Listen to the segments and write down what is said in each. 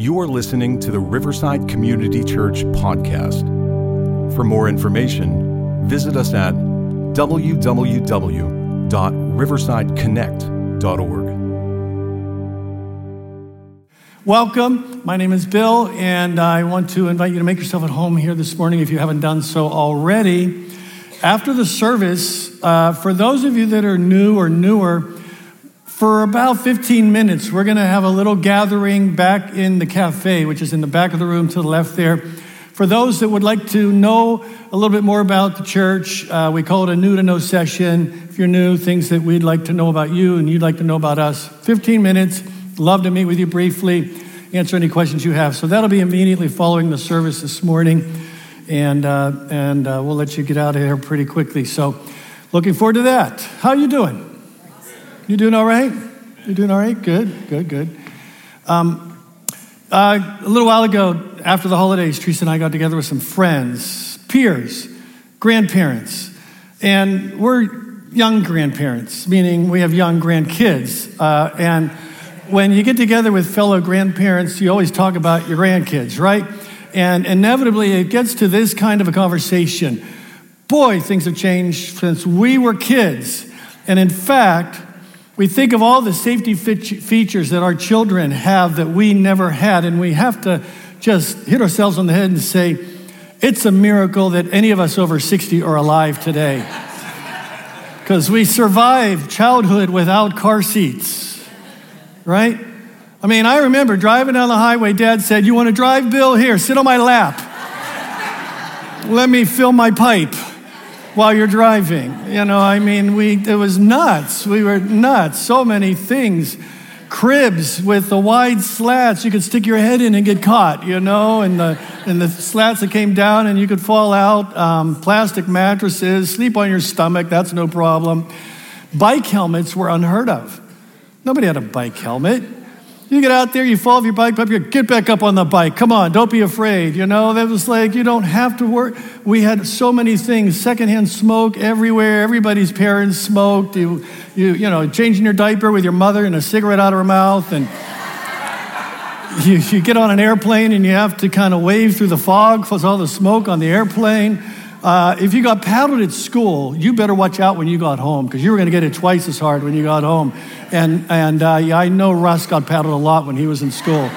You are listening to the Riverside Community Church podcast. For more information, visit us at www.riversideconnect.org. Welcome. My name is Bill, and I want to invite you to make yourself at home here this morning if you haven't done so already. After the service, uh, for those of you that are new or newer, for about 15 minutes, we're going to have a little gathering back in the cafe, which is in the back of the room to the left there. For those that would like to know a little bit more about the church, uh, we call it a new to know session. If you're new, things that we'd like to know about you and you'd like to know about us. 15 minutes. Love to meet with you briefly, answer any questions you have. So that'll be immediately following the service this morning, and uh, and uh, we'll let you get out of here pretty quickly. So, looking forward to that. How you doing? You doing all right? You doing all right? Good, good, good. Um, uh, a little while ago, after the holidays, Teresa and I got together with some friends, peers, grandparents, and we're young grandparents, meaning we have young grandkids. Uh, and when you get together with fellow grandparents, you always talk about your grandkids, right? And inevitably, it gets to this kind of a conversation. Boy, things have changed since we were kids. And in fact, we think of all the safety features that our children have that we never had, and we have to just hit ourselves on the head and say, it's a miracle that any of us over 60 are alive today. Because we survived childhood without car seats, right? I mean, I remember driving down the highway, dad said, You want to drive, Bill? Here, sit on my lap. Let me fill my pipe while you're driving. You know, I mean, we, it was nuts. We were nuts. So many things. Cribs with the wide slats you could stick your head in and get caught, you know, and the, and the slats that came down and you could fall out. Um, plastic mattresses, sleep on your stomach, that's no problem. Bike helmets were unheard of. Nobody had a bike helmet. You get out there, you fall off your bike, up, you get back up on the bike. Come on, don't be afraid. You know, that was like, you don't have to work. We had so many things secondhand smoke everywhere. Everybody's parents smoked. You, you, you know, changing your diaper with your mother and a cigarette out of her mouth. And you, you get on an airplane and you have to kind of wave through the fog because all the smoke on the airplane. Uh, if you got paddled at school, you better watch out when you got home because you were going to get it twice as hard when you got home. And, and uh, yeah, I know Russ got paddled a lot when he was in school.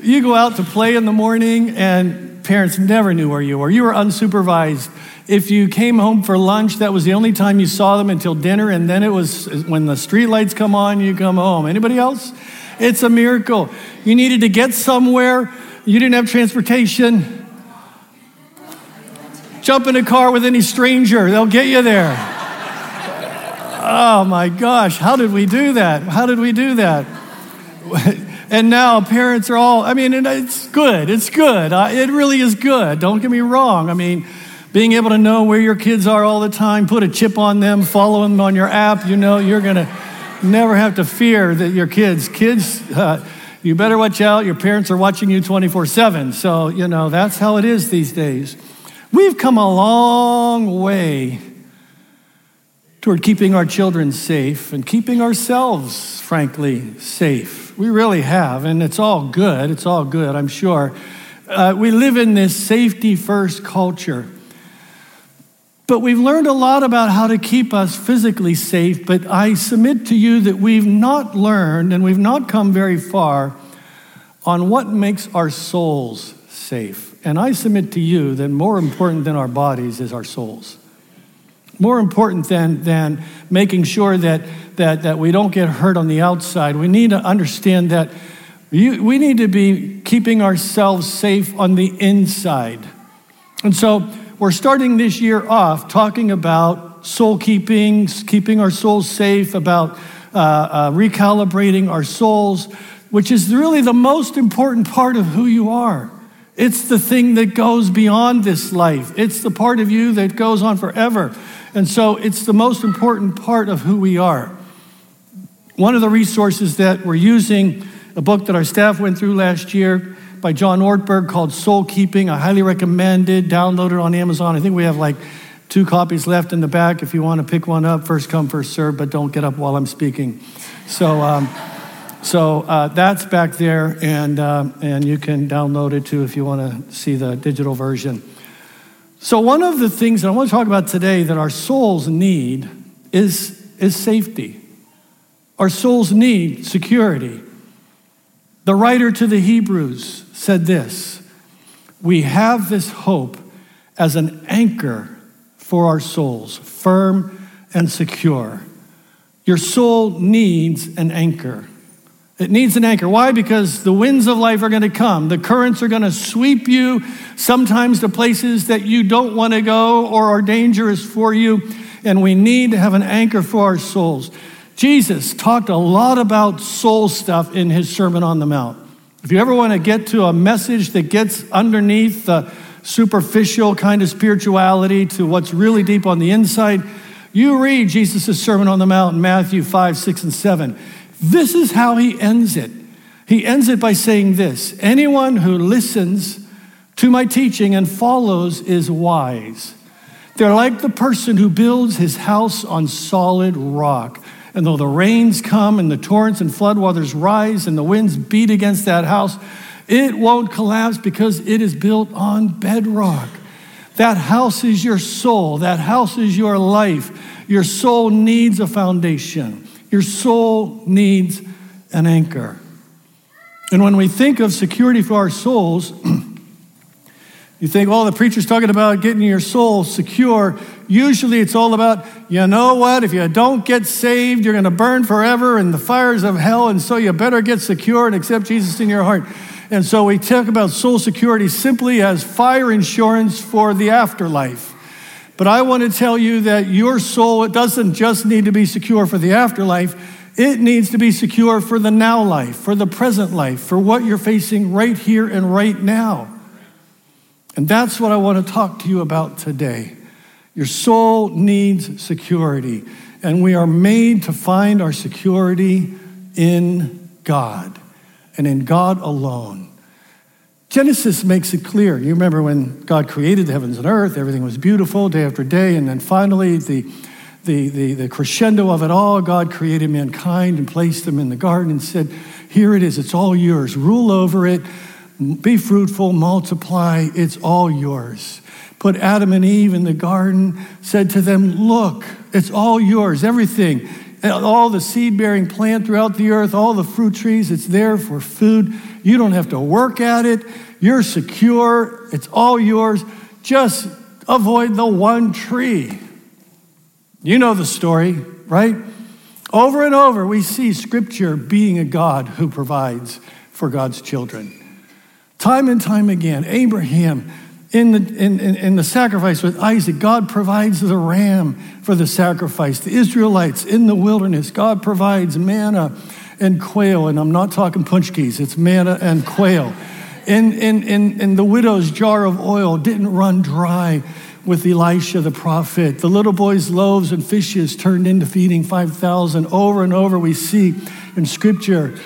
you go out to play in the morning, and parents never knew where you were. You were unsupervised. If you came home for lunch, that was the only time you saw them until dinner, and then it was when the street lights come on, you come home. Anybody else? It's a miracle. You needed to get somewhere you didn't have transportation, jump in a car with any stranger, they'll get you there. Oh my gosh, how did we do that? How did we do that? And now parents are all, I mean, it's good. It's good. It really is good. Don't get me wrong. I mean, being able to know where your kids are all the time, put a chip on them, follow them on your app, you know, you're going to never have to fear that your kids, kids, uh, you better watch out. Your parents are watching you 24 7. So, you know, that's how it is these days. We've come a long way toward keeping our children safe and keeping ourselves, frankly, safe. We really have, and it's all good. It's all good, I'm sure. Uh, we live in this safety first culture. But we've learned a lot about how to keep us physically safe, but I submit to you that we've not learned and we've not come very far on what makes our souls safe. And I submit to you that more important than our bodies is our souls. More important than, than making sure that, that, that we don't get hurt on the outside, we need to understand that you, we need to be keeping ourselves safe on the inside. And so, we're starting this year off talking about soul keeping, keeping our souls safe, about uh, uh, recalibrating our souls, which is really the most important part of who you are. It's the thing that goes beyond this life. It's the part of you that goes on forever. And so it's the most important part of who we are. One of the resources that we're using, a book that our staff went through last year, by John Ortberg called Soul Keeping. I highly recommend it. Download it on Amazon. I think we have like two copies left in the back if you want to pick one up. First come, first serve, but don't get up while I'm speaking. So, um, So uh, that's back there, and, uh, and you can download it too if you want to see the digital version. So, one of the things that I want to talk about today that our souls need is, is safety. Our souls need security. The writer to the Hebrews said this We have this hope as an anchor for our souls, firm and secure. Your soul needs an anchor. It needs an anchor. Why? Because the winds of life are going to come. The currents are going to sweep you sometimes to places that you don't want to go or are dangerous for you. And we need to have an anchor for our souls. Jesus talked a lot about soul stuff in his Sermon on the Mount. If you ever want to get to a message that gets underneath the superficial kind of spirituality to what's really deep on the inside, you read Jesus' Sermon on the Mount in Matthew 5, 6, and 7. This is how he ends it. He ends it by saying this Anyone who listens to my teaching and follows is wise. They're like the person who builds his house on solid rock. And though the rains come and the torrents and floodwaters rise and the winds beat against that house, it won't collapse because it is built on bedrock. That house is your soul. That house is your life. Your soul needs a foundation. Your soul needs an anchor. And when we think of security for our souls, you think, oh, the preacher's talking about getting your soul secure. Usually it's all about, you know what, if you don't get saved, you're going to burn forever in the fires of hell, and so you better get secure and accept Jesus in your heart. And so we talk about soul security simply as fire insurance for the afterlife. But I want to tell you that your soul, it doesn't just need to be secure for the afterlife, it needs to be secure for the now life, for the present life, for what you're facing right here and right now. And that's what I want to talk to you about today. Your soul needs security, and we are made to find our security in God and in God alone. Genesis makes it clear. You remember when God created the heavens and earth, everything was beautiful day after day, and then finally, the, the, the, the, crescendo of it all, God created mankind and placed them in the garden and said, Here it is, it's all yours. Rule over it, be fruitful, multiply, it's all yours. Put Adam and Eve in the garden, said to them, Look, it's all yours, everything. All the seed bearing plant throughout the earth, all the fruit trees, it's there for food. You don't have to work at it. You're secure. It's all yours. Just avoid the one tree. You know the story, right? Over and over, we see Scripture being a God who provides for God's children. Time and time again, Abraham, in the, in, in, in, the sacrifice with Isaac, God provides the ram for the sacrifice. The Israelites in the wilderness, God provides manna and quail, and I'm not talking punchkis, it's manna and quail. And, and, and, and the widow's jar of oil didn't run dry with Elisha the prophet. The little boy's loaves and fishes turned into feeding 5,000. Over and over, we see in Scripture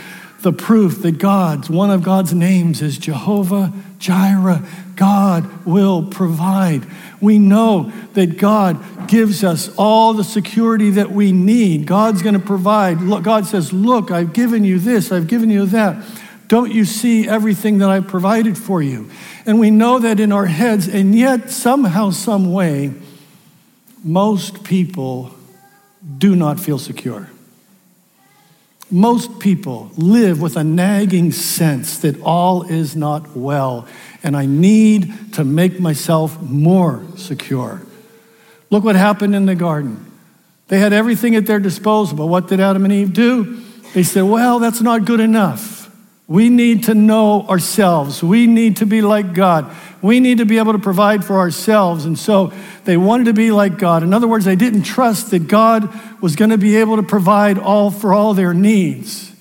the proof that God's, one of God's names is Jehovah Jireh. God will provide. We know that God gives us all the security that we need. God's going to provide. God says, Look, I've given you this, I've given you that. Don't you see everything that I've provided for you? And we know that in our heads, and yet, somehow, some way, most people do not feel secure. Most people live with a nagging sense that all is not well, and I need to make myself more secure. Look what happened in the garden. They had everything at their disposal, but what did Adam and Eve do? They said, Well, that's not good enough. We need to know ourselves. We need to be like God. We need to be able to provide for ourselves. And so they wanted to be like God. In other words, they didn't trust that God was going to be able to provide all for all their needs.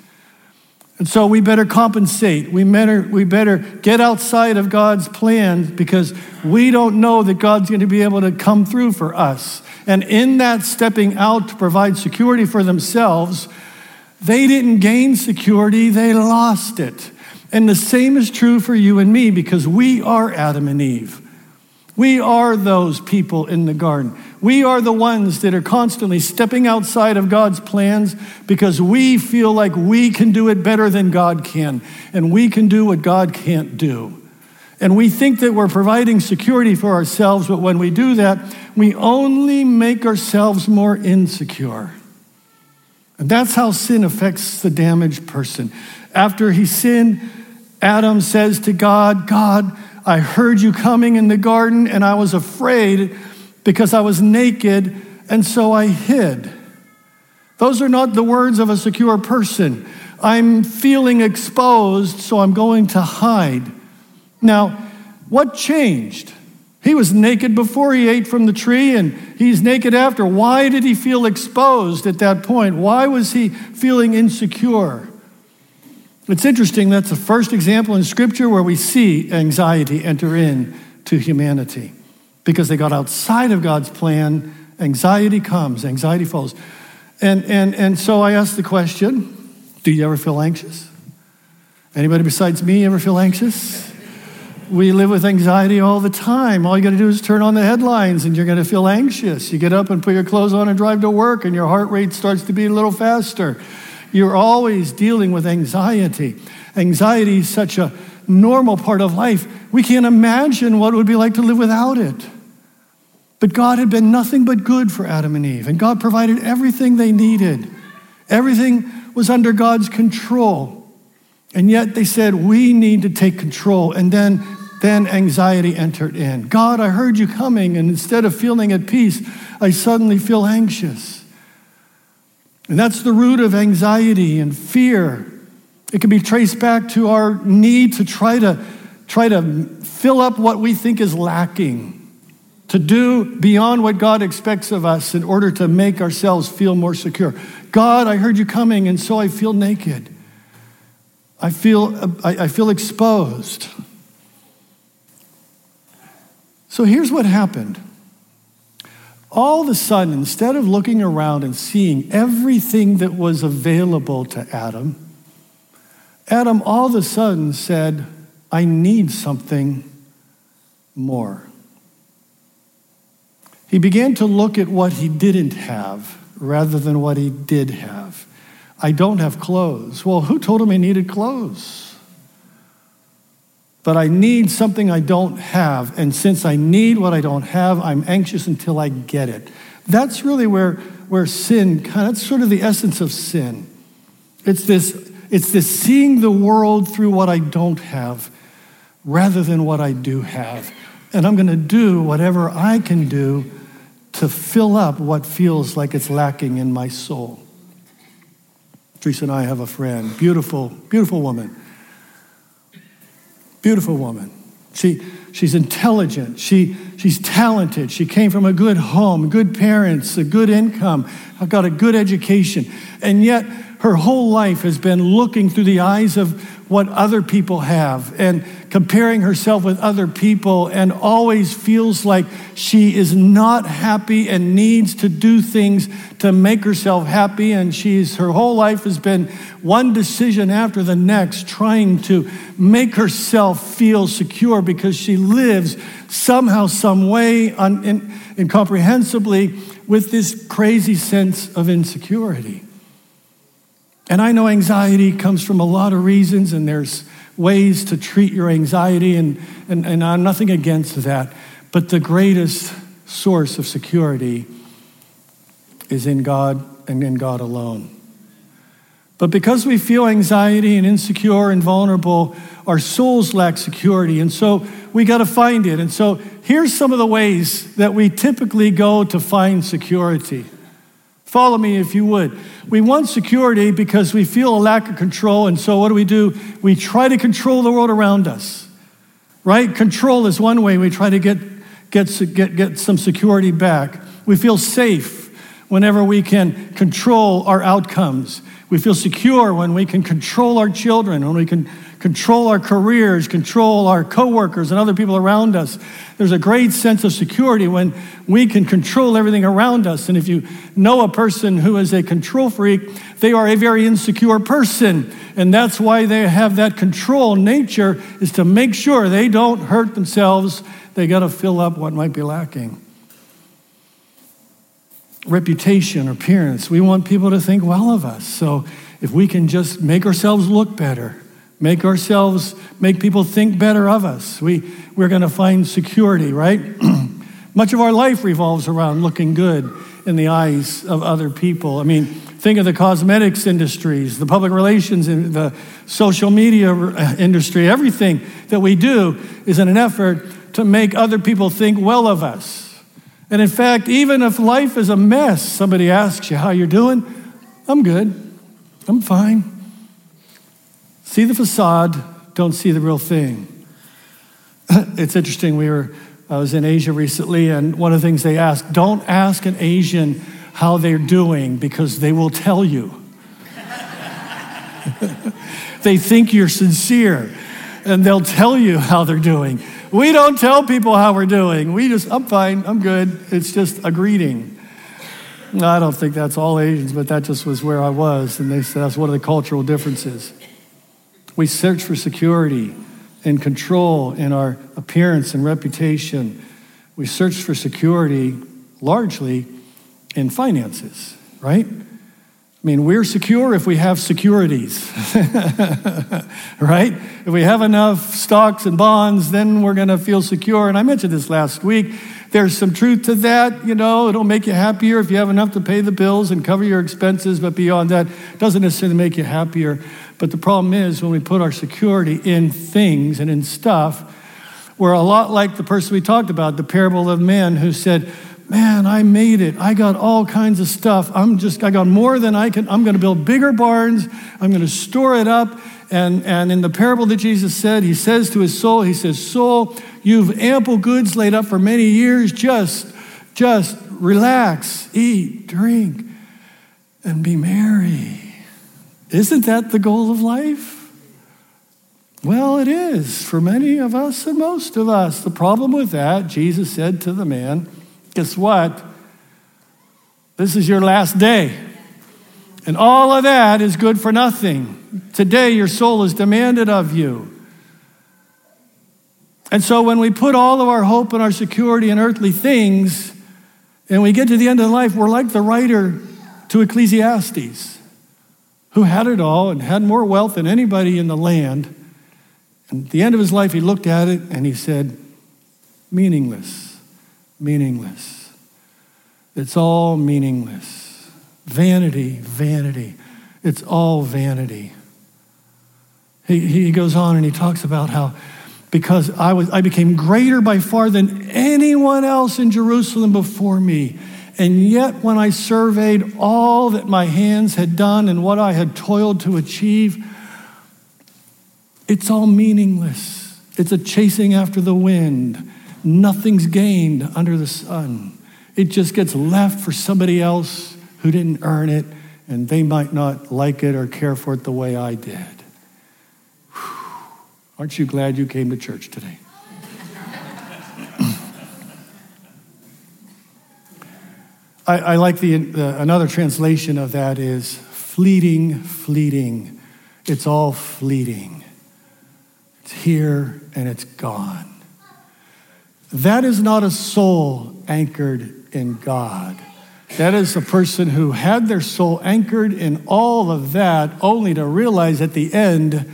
And so we better compensate. We better, we better get outside of God's plans because we don't know that God's going to be able to come through for us. And in that stepping out to provide security for themselves, they didn't gain security, they lost it. And the same is true for you and me because we are Adam and Eve. We are those people in the garden. We are the ones that are constantly stepping outside of God's plans because we feel like we can do it better than God can, and we can do what God can't do. And we think that we're providing security for ourselves, but when we do that, we only make ourselves more insecure. And that's how sin affects the damaged person. After he sinned, Adam says to God, God, I heard you coming in the garden and I was afraid because I was naked and so I hid. Those are not the words of a secure person. I'm feeling exposed, so I'm going to hide. Now, what changed? He was naked before he ate from the tree, and he's naked after. Why did he feel exposed at that point? Why was he feeling insecure? It's interesting, that's the first example in Scripture where we see anxiety enter in to humanity. Because they got outside of God's plan, anxiety comes, anxiety falls. And, and, and so I asked the question do you ever feel anxious? Anybody besides me ever feel anxious? We live with anxiety all the time. All you got to do is turn on the headlines and you're going to feel anxious. You get up and put your clothes on and drive to work and your heart rate starts to beat a little faster. You're always dealing with anxiety. Anxiety is such a normal part of life. We can't imagine what it would be like to live without it. But God had been nothing but good for Adam and Eve, and God provided everything they needed. Everything was under God's control. And yet they said, we need to take control. And then, then anxiety entered in. God, I heard you coming, and instead of feeling at peace, I suddenly feel anxious. And that's the root of anxiety and fear. It can be traced back to our need to try to try to fill up what we think is lacking, to do beyond what God expects of us in order to make ourselves feel more secure. God, I heard you coming, and so I feel naked. I feel, I, I feel exposed. So here's what happened. All of a sudden, instead of looking around and seeing everything that was available to Adam, Adam all of a sudden said, I need something more. He began to look at what he didn't have rather than what he did have. I don't have clothes. Well, who told him he needed clothes? But I need something I don't have. And since I need what I don't have, I'm anxious until I get it. That's really where, where sin, that's sort of the essence of sin. It's this, it's this seeing the world through what I don't have rather than what I do have. And I'm going to do whatever I can do to fill up what feels like it's lacking in my soul. Teresa and I have a friend, beautiful, beautiful woman. Beautiful woman. She, she's intelligent. She, she's talented. She came from a good home, good parents, a good income, got a good education. And yet, her whole life has been looking through the eyes of what other people have and comparing herself with other people and always feels like she is not happy and needs to do things to make herself happy. And she's her whole life has been one decision after the next trying to make herself feel secure because she lives somehow some way un, in, incomprehensibly with this crazy sense of insecurity. And I know anxiety comes from a lot of reasons, and there's ways to treat your anxiety, and, and, and I'm nothing against that. But the greatest source of security is in God and in God alone. But because we feel anxiety and insecure and vulnerable, our souls lack security. And so we got to find it. And so here's some of the ways that we typically go to find security. Follow me if you would. We want security because we feel a lack of control, and so what do we do? We try to control the world around us, right? Control is one way we try to get, get, get, get some security back. We feel safe whenever we can control our outcomes. We feel secure when we can control our children, when we can control our careers, control our coworkers and other people around us. There's a great sense of security when we can control everything around us. And if you know a person who is a control freak, they are a very insecure person. And that's why they have that control nature is to make sure they don't hurt themselves. They got to fill up what might be lacking reputation appearance. We want people to think well of us. So if we can just make ourselves look better, make ourselves, make people think better of us, we, we're going to find security, right? Much of our life revolves around looking good in the eyes of other people. I mean, think of the cosmetics industries, the public relations, the social media uh, industry. Everything that we do is in an effort to make other people think well of us. And in fact, even if life is a mess, somebody asks you how you're doing, I'm good. I'm fine. See the facade, don't see the real thing. it's interesting. We were, I was in Asia recently, and one of the things they ask don't ask an Asian how they're doing because they will tell you. they think you're sincere, and they'll tell you how they're doing. We don't tell people how we're doing. We just, I'm fine, I'm good. It's just a greeting. I don't think that's all Asians, but that just was where I was. And they said that's one of the cultural differences. We search for security and control in our appearance and reputation. We search for security largely in finances, right? I mean, we're secure if we have securities, right? If we have enough stocks and bonds, then we're going to feel secure. And I mentioned this last week. There's some truth to that. You know, it'll make you happier if you have enough to pay the bills and cover your expenses. But beyond that, it doesn't necessarily make you happier. But the problem is when we put our security in things and in stuff, we're a lot like the person we talked about, the parable of man who said, man, I made it. I got all kinds of stuff. I'm just, I got more than I can. I'm going to build bigger barns. I'm going to store it up. And, and in the parable that Jesus said, he says to his soul, he says, Soul, you've ample goods laid up for many years. Just, just relax, eat, drink, and be merry. Isn't that the goal of life? Well, it is for many of us and most of us. The problem with that, Jesus said to the man, Guess what? This is your last day. And all of that is good for nothing. Today, your soul is demanded of you. And so, when we put all of our hope and our security in earthly things, and we get to the end of life, we're like the writer to Ecclesiastes, who had it all and had more wealth than anybody in the land. And at the end of his life, he looked at it and he said, meaningless meaningless. It's all meaningless. Vanity, vanity. It's all vanity. He, he goes on and he talks about how because I, was, I became greater by far than anyone else in Jerusalem before me. And yet, when I surveyed all that my hands had done and what I had toiled to achieve, it's all meaningless. It's a chasing after the wind. Nothing's gained under the sun. It just gets left for somebody else who didn't earn it, and they might not like it or care for it the way I did. Whew. Aren't you glad you came to church today? I, I, like the, the, another translation of that is fleeting, fleeting. It's all fleeting. It's here and it's gone. That is not a soul anchored in God. That is a person who had their soul anchored in all of that, only to realize at the end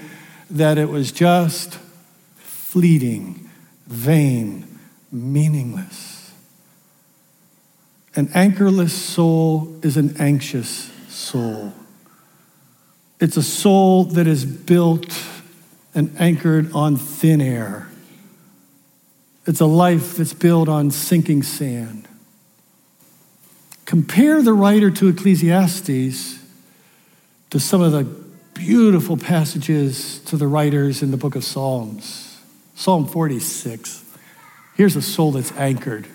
that it was just fleeting, vain, meaningless. An anchorless soul is an anxious soul. It's a soul that is built and anchored on thin air. It's a life that's built on sinking sand. Compare the writer to Ecclesiastes to some of the beautiful passages to the writers in the book of Psalms. Psalm 46. Here's a soul that's anchored.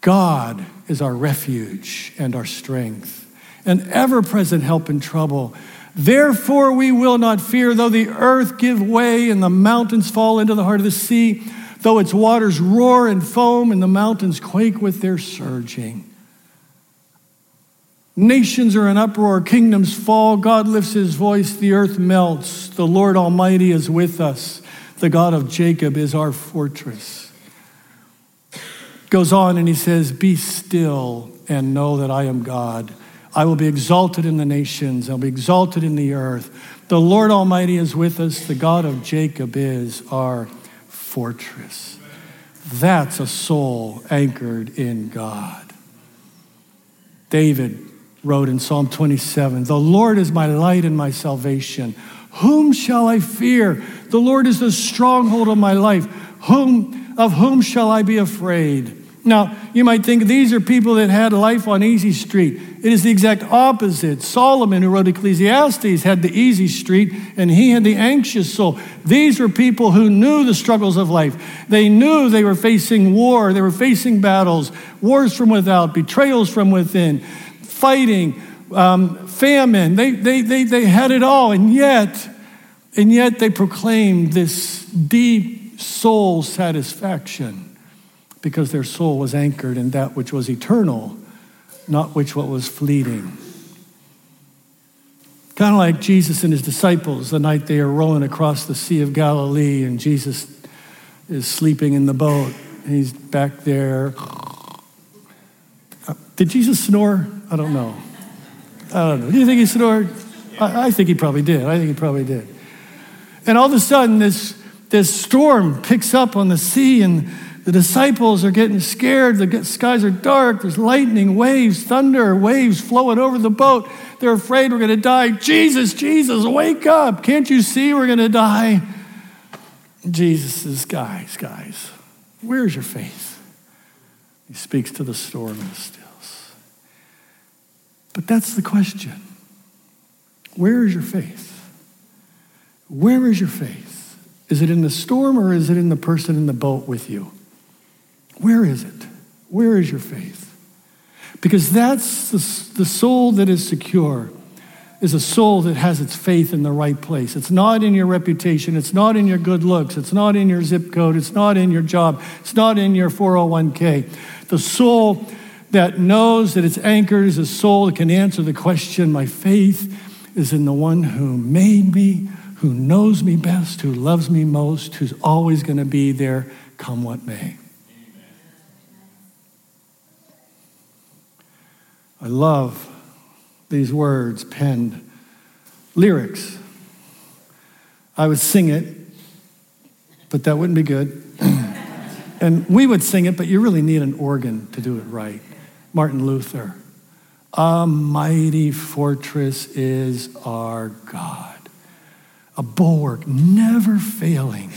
God is our refuge and our strength, an ever present help in trouble. Therefore, we will not fear, though the earth give way and the mountains fall into the heart of the sea, though its waters roar and foam and the mountains quake with their surging. Nations are in uproar, kingdoms fall, God lifts his voice, the earth melts. The Lord Almighty is with us, the God of Jacob is our fortress. Goes on and he says, Be still and know that I am God. I will be exalted in the nations, I'll be exalted in the earth. The Lord Almighty is with us, the God of Jacob is our fortress. That's a soul anchored in God. David wrote in Psalm 27 The Lord is my light and my salvation. Whom shall I fear? The Lord is the stronghold of my life. Whom, of whom shall I be afraid? Now, you might think these are people that had life on easy street. It is the exact opposite. Solomon, who wrote Ecclesiastes, had the easy street and he had the anxious soul. These were people who knew the struggles of life. They knew they were facing war, they were facing battles, wars from without, betrayals from within, fighting, um, famine. They, they, they, they had it all. And yet, and yet they proclaimed this deep soul satisfaction because their soul was anchored in that which was eternal, not which what was fleeting. Kind of like Jesus and his disciples the night they are rowing across the Sea of Galilee, and Jesus is sleeping in the boat, he's back there. Uh, did Jesus snore? I don't know. I don't know. Do you think he snored? I, I think he probably did. I think he probably did. And all of a sudden, this, this storm picks up on the sea, and the disciples are getting scared. The skies are dark. There's lightning, waves, thunder, waves flowing over the boat. They're afraid we're going to die. Jesus, Jesus, wake up. Can't you see we're going to die? Jesus says, Guys, guys, where's your faith? He speaks to the storm and the stills. But that's the question. Where is your faith? Where is your faith? Is it in the storm or is it in the person in the boat with you? Where is it? Where is your faith? Because that's the, the soul that is secure, is a soul that has its faith in the right place. It's not in your reputation, it's not in your good looks, it's not in your zip code, it's not in your job, it's not in your 401k. The soul that knows that it's anchored is a soul that can answer the question my faith is in the one who made me, who knows me best, who loves me most, who's always going to be there, come what may. I love these words penned. Lyrics. I would sing it, but that wouldn't be good. and we would sing it, but you really need an organ to do it right. Martin Luther. A mighty fortress is our God, a bulwark never failing.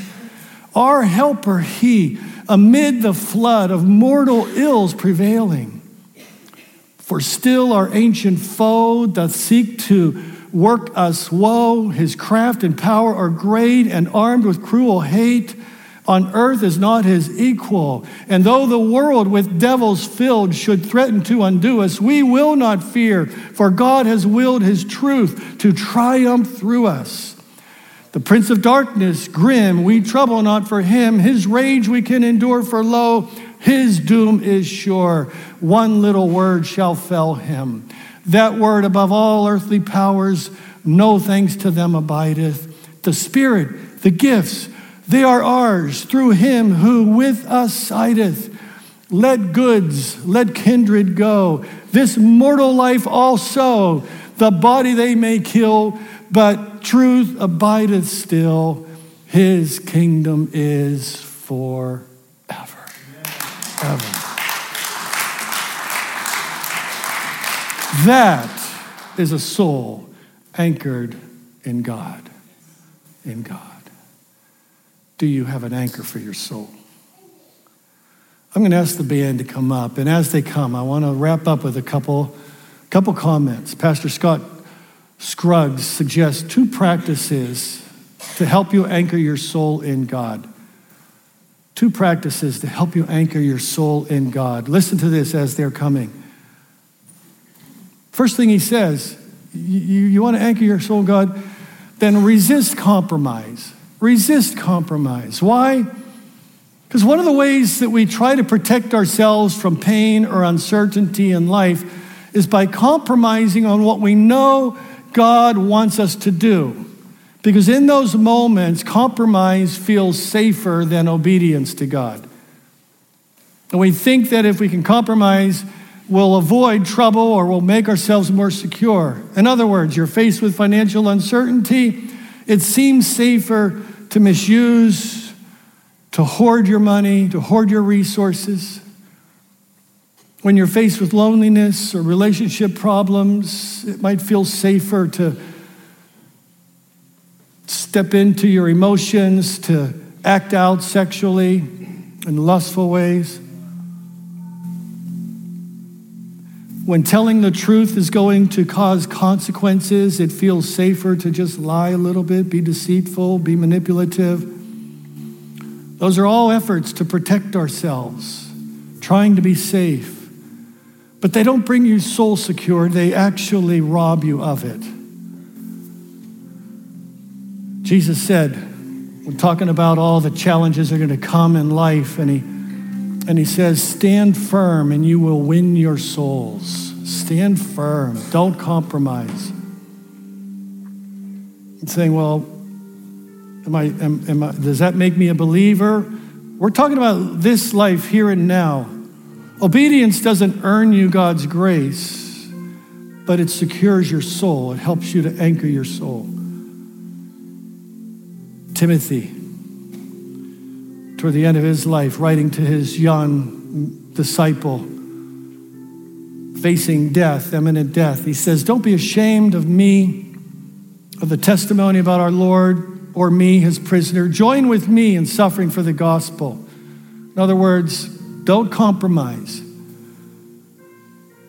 Our helper, He, amid the flood of mortal ills prevailing. For still our ancient foe doth seek to work us woe. His craft and power are great and armed with cruel hate. On earth is not his equal. And though the world with devils filled should threaten to undo us, we will not fear, for God has willed his truth to triumph through us. The prince of darkness, grim, we trouble not for him. His rage we can endure, for lo, his doom is sure. One little word shall fell him. That word above all earthly powers, no thanks to them abideth. The Spirit, the gifts, they are ours through him who with us sideth. Let goods, let kindred go. This mortal life also, the body they may kill, but truth abideth still. His kingdom is forever heaven. That is a soul anchored in God. In God. Do you have an anchor for your soul? I'm going to ask the band to come up, and as they come, I want to wrap up with a couple, couple comments. Pastor Scott Scruggs suggests two practices to help you anchor your soul in God two practices to help you anchor your soul in God. Listen to this as they're coming. First thing he says, you, you want to anchor your soul, God, then resist compromise. Resist compromise. Why? Because one of the ways that we try to protect ourselves from pain or uncertainty in life is by compromising on what we know God wants us to do. Because in those moments, compromise feels safer than obedience to God. And we think that if we can compromise, we'll avoid trouble or we'll make ourselves more secure. In other words, you're faced with financial uncertainty, it seems safer to misuse, to hoard your money, to hoard your resources. When you're faced with loneliness or relationship problems, it might feel safer to step into your emotions, to act out sexually in lustful ways. When telling the truth is going to cause consequences, it feels safer to just lie a little bit, be deceitful, be manipulative. Those are all efforts to protect ourselves, trying to be safe. But they don't bring you soul secure, they actually rob you of it. Jesus said, we're talking about all the challenges that are going to come in life, and he, and he says, Stand firm and you will win your souls. Stand firm, don't compromise. And saying, Well, am I, am, am I, does that make me a believer? We're talking about this life here and now. Obedience doesn't earn you God's grace, but it secures your soul. It helps you to anchor your soul. Timothy, toward the end of his life, writing to his young disciple, facing death, imminent death, he says, Don't be ashamed of me, of the testimony about our Lord, or me, his prisoner. Join with me in suffering for the gospel. In other words, don't compromise.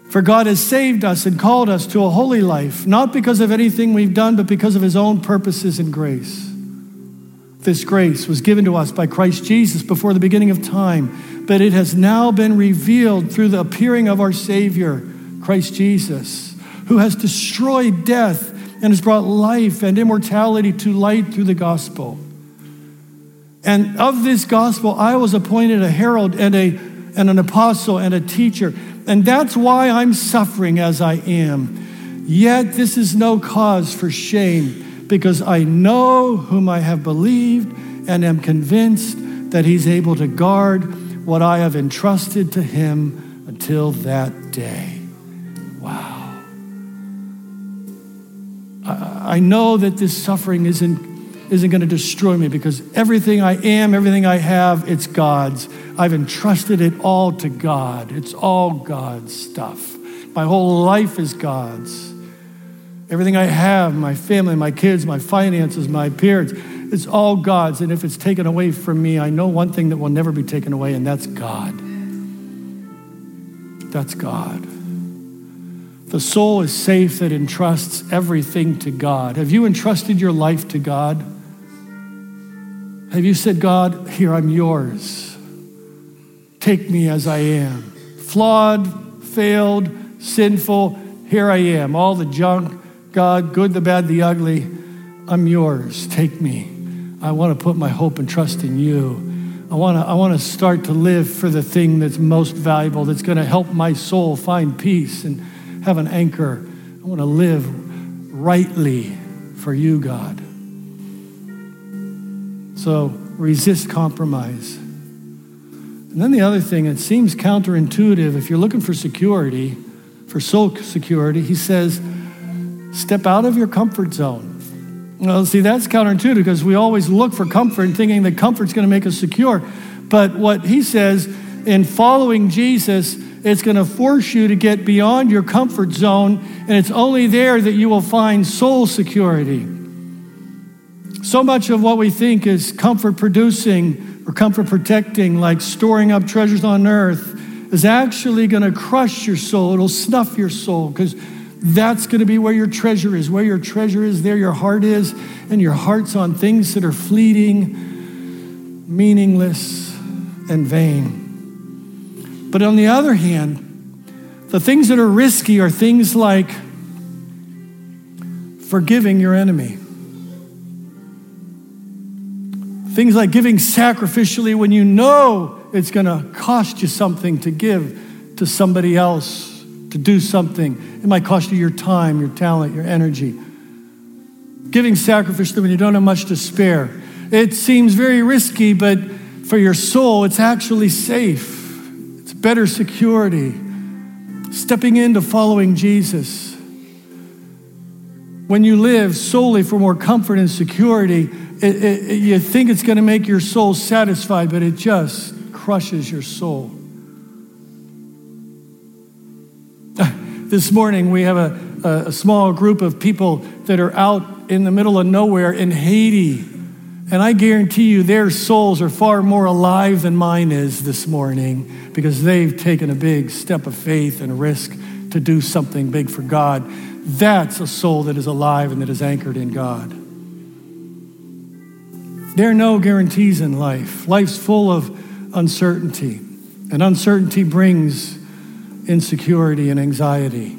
For God has saved us and called us to a holy life, not because of anything we've done, but because of his own purposes and grace. This grace was given to us by Christ Jesus before the beginning of time, but it has now been revealed through the appearing of our Savior, Christ Jesus, who has destroyed death and has brought life and immortality to light through the gospel. And of this gospel, I was appointed a herald and, a, and an apostle and a teacher. And that's why I'm suffering as I am. Yet this is no cause for shame, because I know whom I have believed and am convinced that he's able to guard what I have entrusted to him until that day. Wow. I, know that this suffering isn't isn't going to destroy me because everything I am, everything I have, it's God's. I've entrusted it all to God. It's all God's stuff. My whole life is God's. Everything I have, my family, my kids, my finances, my parents, it's all God's. And if it's taken away from me, I know one thing that will never be taken away, and that's God. That's God. The soul is safe that entrusts everything to God. Have you entrusted your life to God? Have you said, God, here I'm yours? Take me as I am. Flawed, failed, sinful, here I am. All the junk, God, good, the bad, the ugly, I'm yours. Take me. I want to put my hope and trust in you. I want to, I want to start to live for the thing that's most valuable, that's going to help my soul find peace and have an anchor. I want to live rightly for you, God. So resist compromise. And then the other thing, it seems counterintuitive. If you're looking for security, for soul security, he says, step out of your comfort zone. Well, see, that's counterintuitive because we always look for comfort thinking that comfort's going to make us secure. But what he says in following Jesus, it's going to force you to get beyond your comfort zone, and it's only there that you will find soul security. So much of what we think is comfort producing or comfort protecting, like storing up treasures on earth, is actually going to crush your soul. It'll snuff your soul because that's going to be where your treasure is. Where your treasure is, there your heart is, and your heart's on things that are fleeting, meaningless, and vain. But on the other hand, the things that are risky are things like forgiving your enemy. Things like giving sacrificially when you know it's going to cost you something to give to somebody else, to do something. It might cost you your time, your talent, your energy. Giving sacrificially when you don't have much to spare. It seems very risky, but for your soul, it's actually safe. It's better security. Stepping into following Jesus. When you live solely for more comfort and security, it, it, you think it's going to make your soul satisfied, but it just crushes your soul. This morning, we have a, a, small group of people that are out in the middle of nowhere in Haiti. And I guarantee you, their souls are far more alive than mine is this morning because they've taken a big step of faith and risk to do something big for God. That's a soul that is alive and that is anchored in God. There are no guarantees in life. Life's full of uncertainty, and uncertainty brings insecurity and anxiety.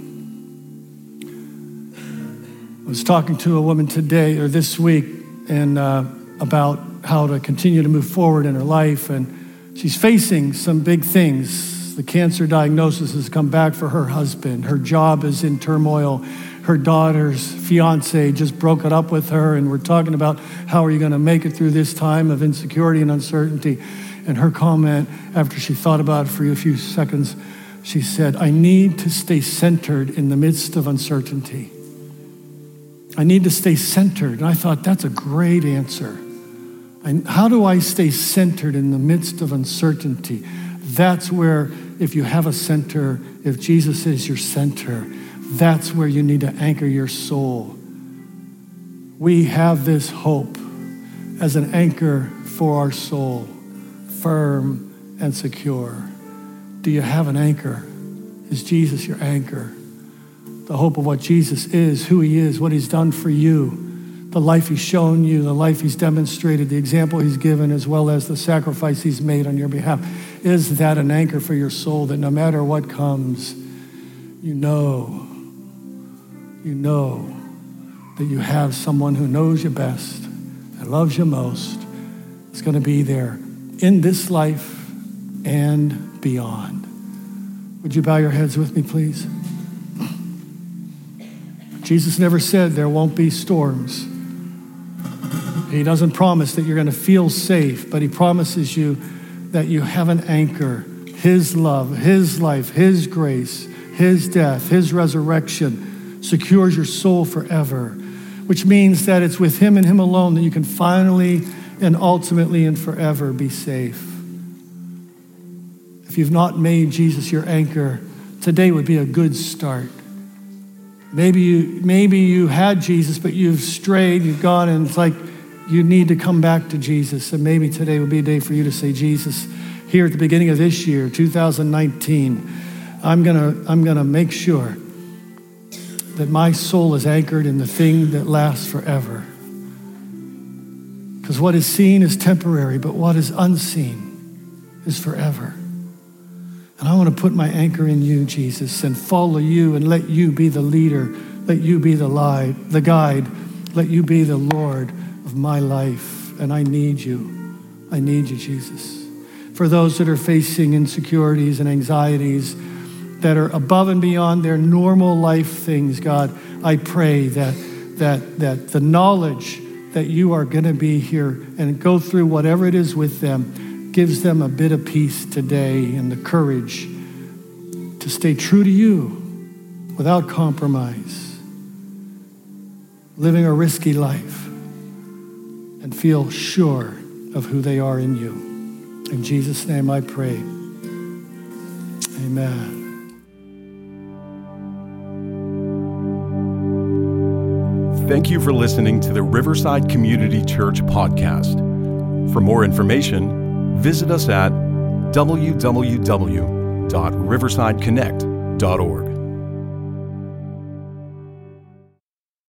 I was talking to a woman today or this week and uh, about how to continue to move forward in her life, and she's facing some big things. The cancer diagnosis has come back for her husband. Her job is in turmoil. Her daughter's fiance just broke it up with her, and we're talking about how are you going to make it through this time of insecurity and uncertainty. And her comment, after she thought about it for a few seconds, she said, I need to stay centered in the midst of uncertainty. I need to stay centered. And I thought, that's a great answer. And how do I stay centered in the midst of uncertainty? That's where, if you have a center, if Jesus is your center, that's where you need to anchor your soul. We have this hope as an anchor for our soul, firm and secure. Do you have an anchor? Is Jesus your anchor? The hope of what Jesus is, who he is, what he's done for you, the life he's shown you, the life he's demonstrated, the example he's given, as well as the sacrifice he's made on your behalf. Is that an anchor for your soul that no matter what comes, you know, you know that you have someone who knows you best and loves you most, is going to be there in this life and beyond. Would you bow your heads with me, please? Jesus never said there won't be storms. He doesn't promise that you're going to feel safe, but He promises you that you have an anchor His love, His life, His grace, His death, His resurrection secures your soul forever, which means that it's with Him and Him alone that you can finally and ultimately and forever be safe. If you've not made Jesus your anchor, today would be a good start. Maybe you, maybe you had Jesus, but you've strayed, you've gone, and it's like you need to come back to Jesus. And maybe today would be a day for you to say, Jesus, here at the beginning of this year, 2019, I'm going to I'm going to make sure that my soul is anchored in the thing that lasts forever. Because what is seen is temporary, but what is unseen is forever. And I want to put my anchor in you, Jesus, and follow you and let you be the leader, let you be the light, the guide, let you be the Lord of my life. And I need you. I need you, Jesus. For those that are facing insecurities and anxieties that are above and beyond their normal life things, God, I pray that that that the knowledge that you are going to be here and go through whatever it is with them gives them a bit of peace today and the courage to stay true to you without compromise, living a risky life, and feel sure of who they are in you. In Jesus' name I pray. Amen. Thank you for listening to the Riverside Community Church podcast. For more information, visit us at www.riversideconnect.org.